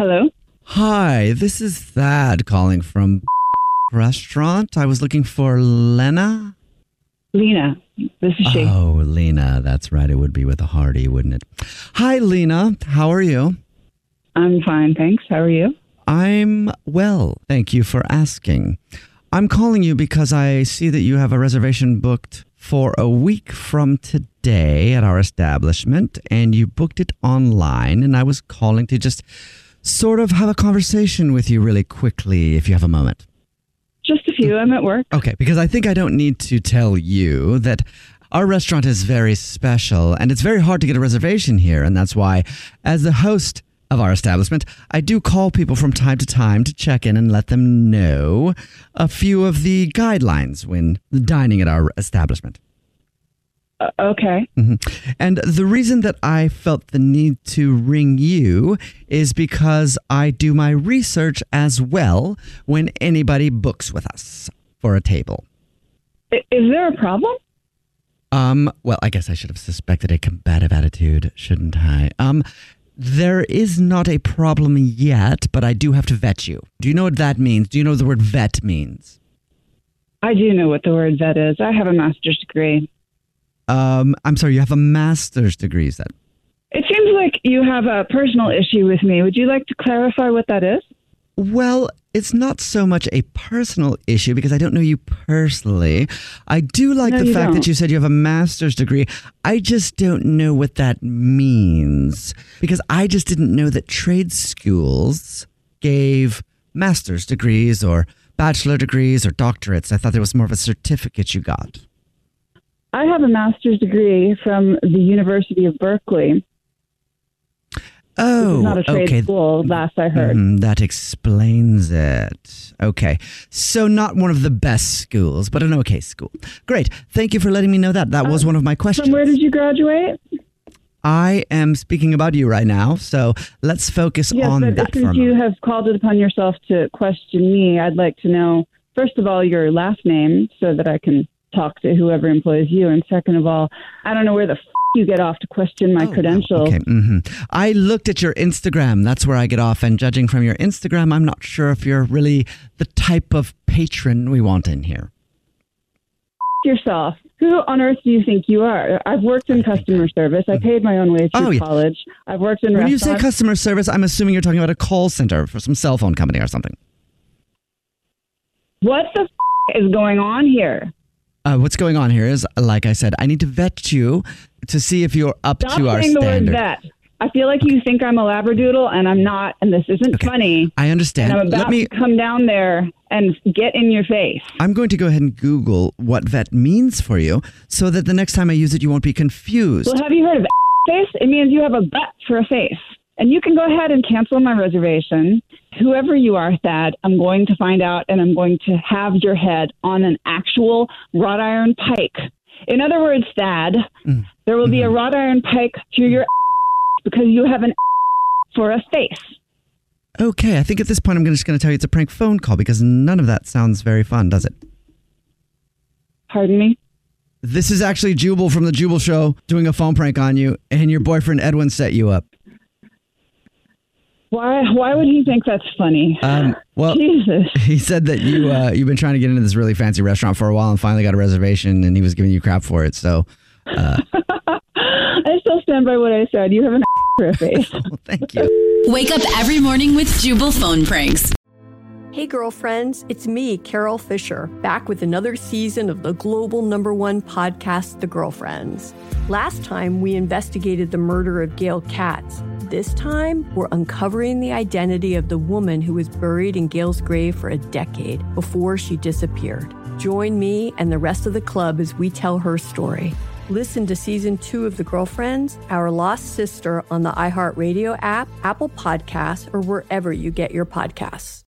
Hello? Hi, this is Thad calling from restaurant. I was looking for Lena. Lena. This is she. Oh, Lena. That's right. It would be with a Hardy, wouldn't it? Hi, Lena. How are you? I'm fine, thanks. How are you? I'm well. Thank you for asking. I'm calling you because I see that you have a reservation booked for a week from today at our establishment, and you booked it online. And I was calling to just sort of have a conversation with you really quickly, if you have a moment. Just a few. I'm at work. Okay, because I think I don't need to tell you that our restaurant is very special and it's very hard to get a reservation here. And that's why, as the host of our establishment, I do call people from time to time to check in and let them know a few of the guidelines when dining at our establishment. Uh, okay. hmm And the reason that I felt the need to ring you is because I do my research as well when anybody books with us for a table. Is there a problem? Um, well, I guess I should have suspected a combative attitude, shouldn't I? Um, there is not a problem yet, but I do have to vet you. Do you know what that means? Do you know what the word vet means? I do know what the word vet is. I have a master's degree. Um, I'm sorry, you have a master's degree, is that? It seems like you have a personal issue with me. Would you like to clarify what that is? Well, it's not so much a personal issue because I don't know you personally. I do like No, the fact don't. that you said you have a master's degree. I just don't know what that means because I just didn't know that trade schools gave master's degrees or bachelor degrees or doctorates. I thought there was more of a certificate you got. I have a master's degree from the University of Berkeley. Oh, not a trade okay. school, last I heard. Mhm, that explains it. Okay. So, not one of the best schools, but an okay school. Great. Thank you for letting me know that. That was one of my questions. From where did you graduate? I am speaking about you right now. So, let's focus Yes, on but that for a since you have called it upon yourself to question me, I'd like to know, first of all, your last name so that I can talk to whoever employs you. And second of all, I don't know where the f- you get off to question my credentials. Oh, Okay. hmm I looked at your Instagram. That's where I get off. And judging from your Instagram, I'm not sure if you're really the type of patron we want in here. yourself. Who on earth do you think you are? I've worked in customer service. I paid my own way through Oh, yeah. college. I've worked in When you say customer service, I'm assuming you're talking about a call center for some cell phone company or something. what the f- is going on here? Uh, what's going on here is, like I said, I need to vet you to see if you're up Stop to our saying the standard. word vet. I feel like you think I'm a labradoodle, and I'm not. And this isn't funny. I understand. And I'm about Let me. to come down there and get in your face. I'm going to go ahead and Google what vet means for you, so that the next time I use it, you won't be confused. Well, have you heard of face? It means you have a butt for a face. And you can go ahead and cancel my reservation. Whoever you are, Thad, I'm going to find out and I'm going to have your head on an actual wrought iron pike. In other words, Thad, mm. there will be a mm-hmm. wrought iron pike through your because you have an for a face. Okay, I think at this point I'm just going to tell you it's a prank phone call because none of that sounds very fun, does it? Pardon me? This is actually Jubal from the Jubal Show doing a phone prank on you, and your boyfriend Edwin set you up. Why? Why would he think that's funny? Um, well, Jesus. he said that you uh, you've been trying to get into this really fancy restaurant for a while and finally got a reservation, and he was giving you crap for it. So, uh, I still stand by what I said. You have an for face. oh, thank you. Wake up every morning with Jubal phone pranks. Hey, girlfriends, it's me, Carol Fisher, back with another season of the global number one podcast, The Girlfriends. Last time, we investigated the murder of Gail Katz. This time, we're uncovering the identity of the woman who was buried in Gail's grave for a decade before she disappeared. Join me and the rest of the club as we tell her story. Listen to season two of The Girlfriends, Our Lost Sister on the iHeartRadio app, Apple Podcasts, or wherever you get your podcasts.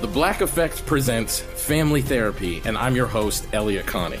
The Black Effect presents Family Therapy, and I'm your host, Elliott Connie.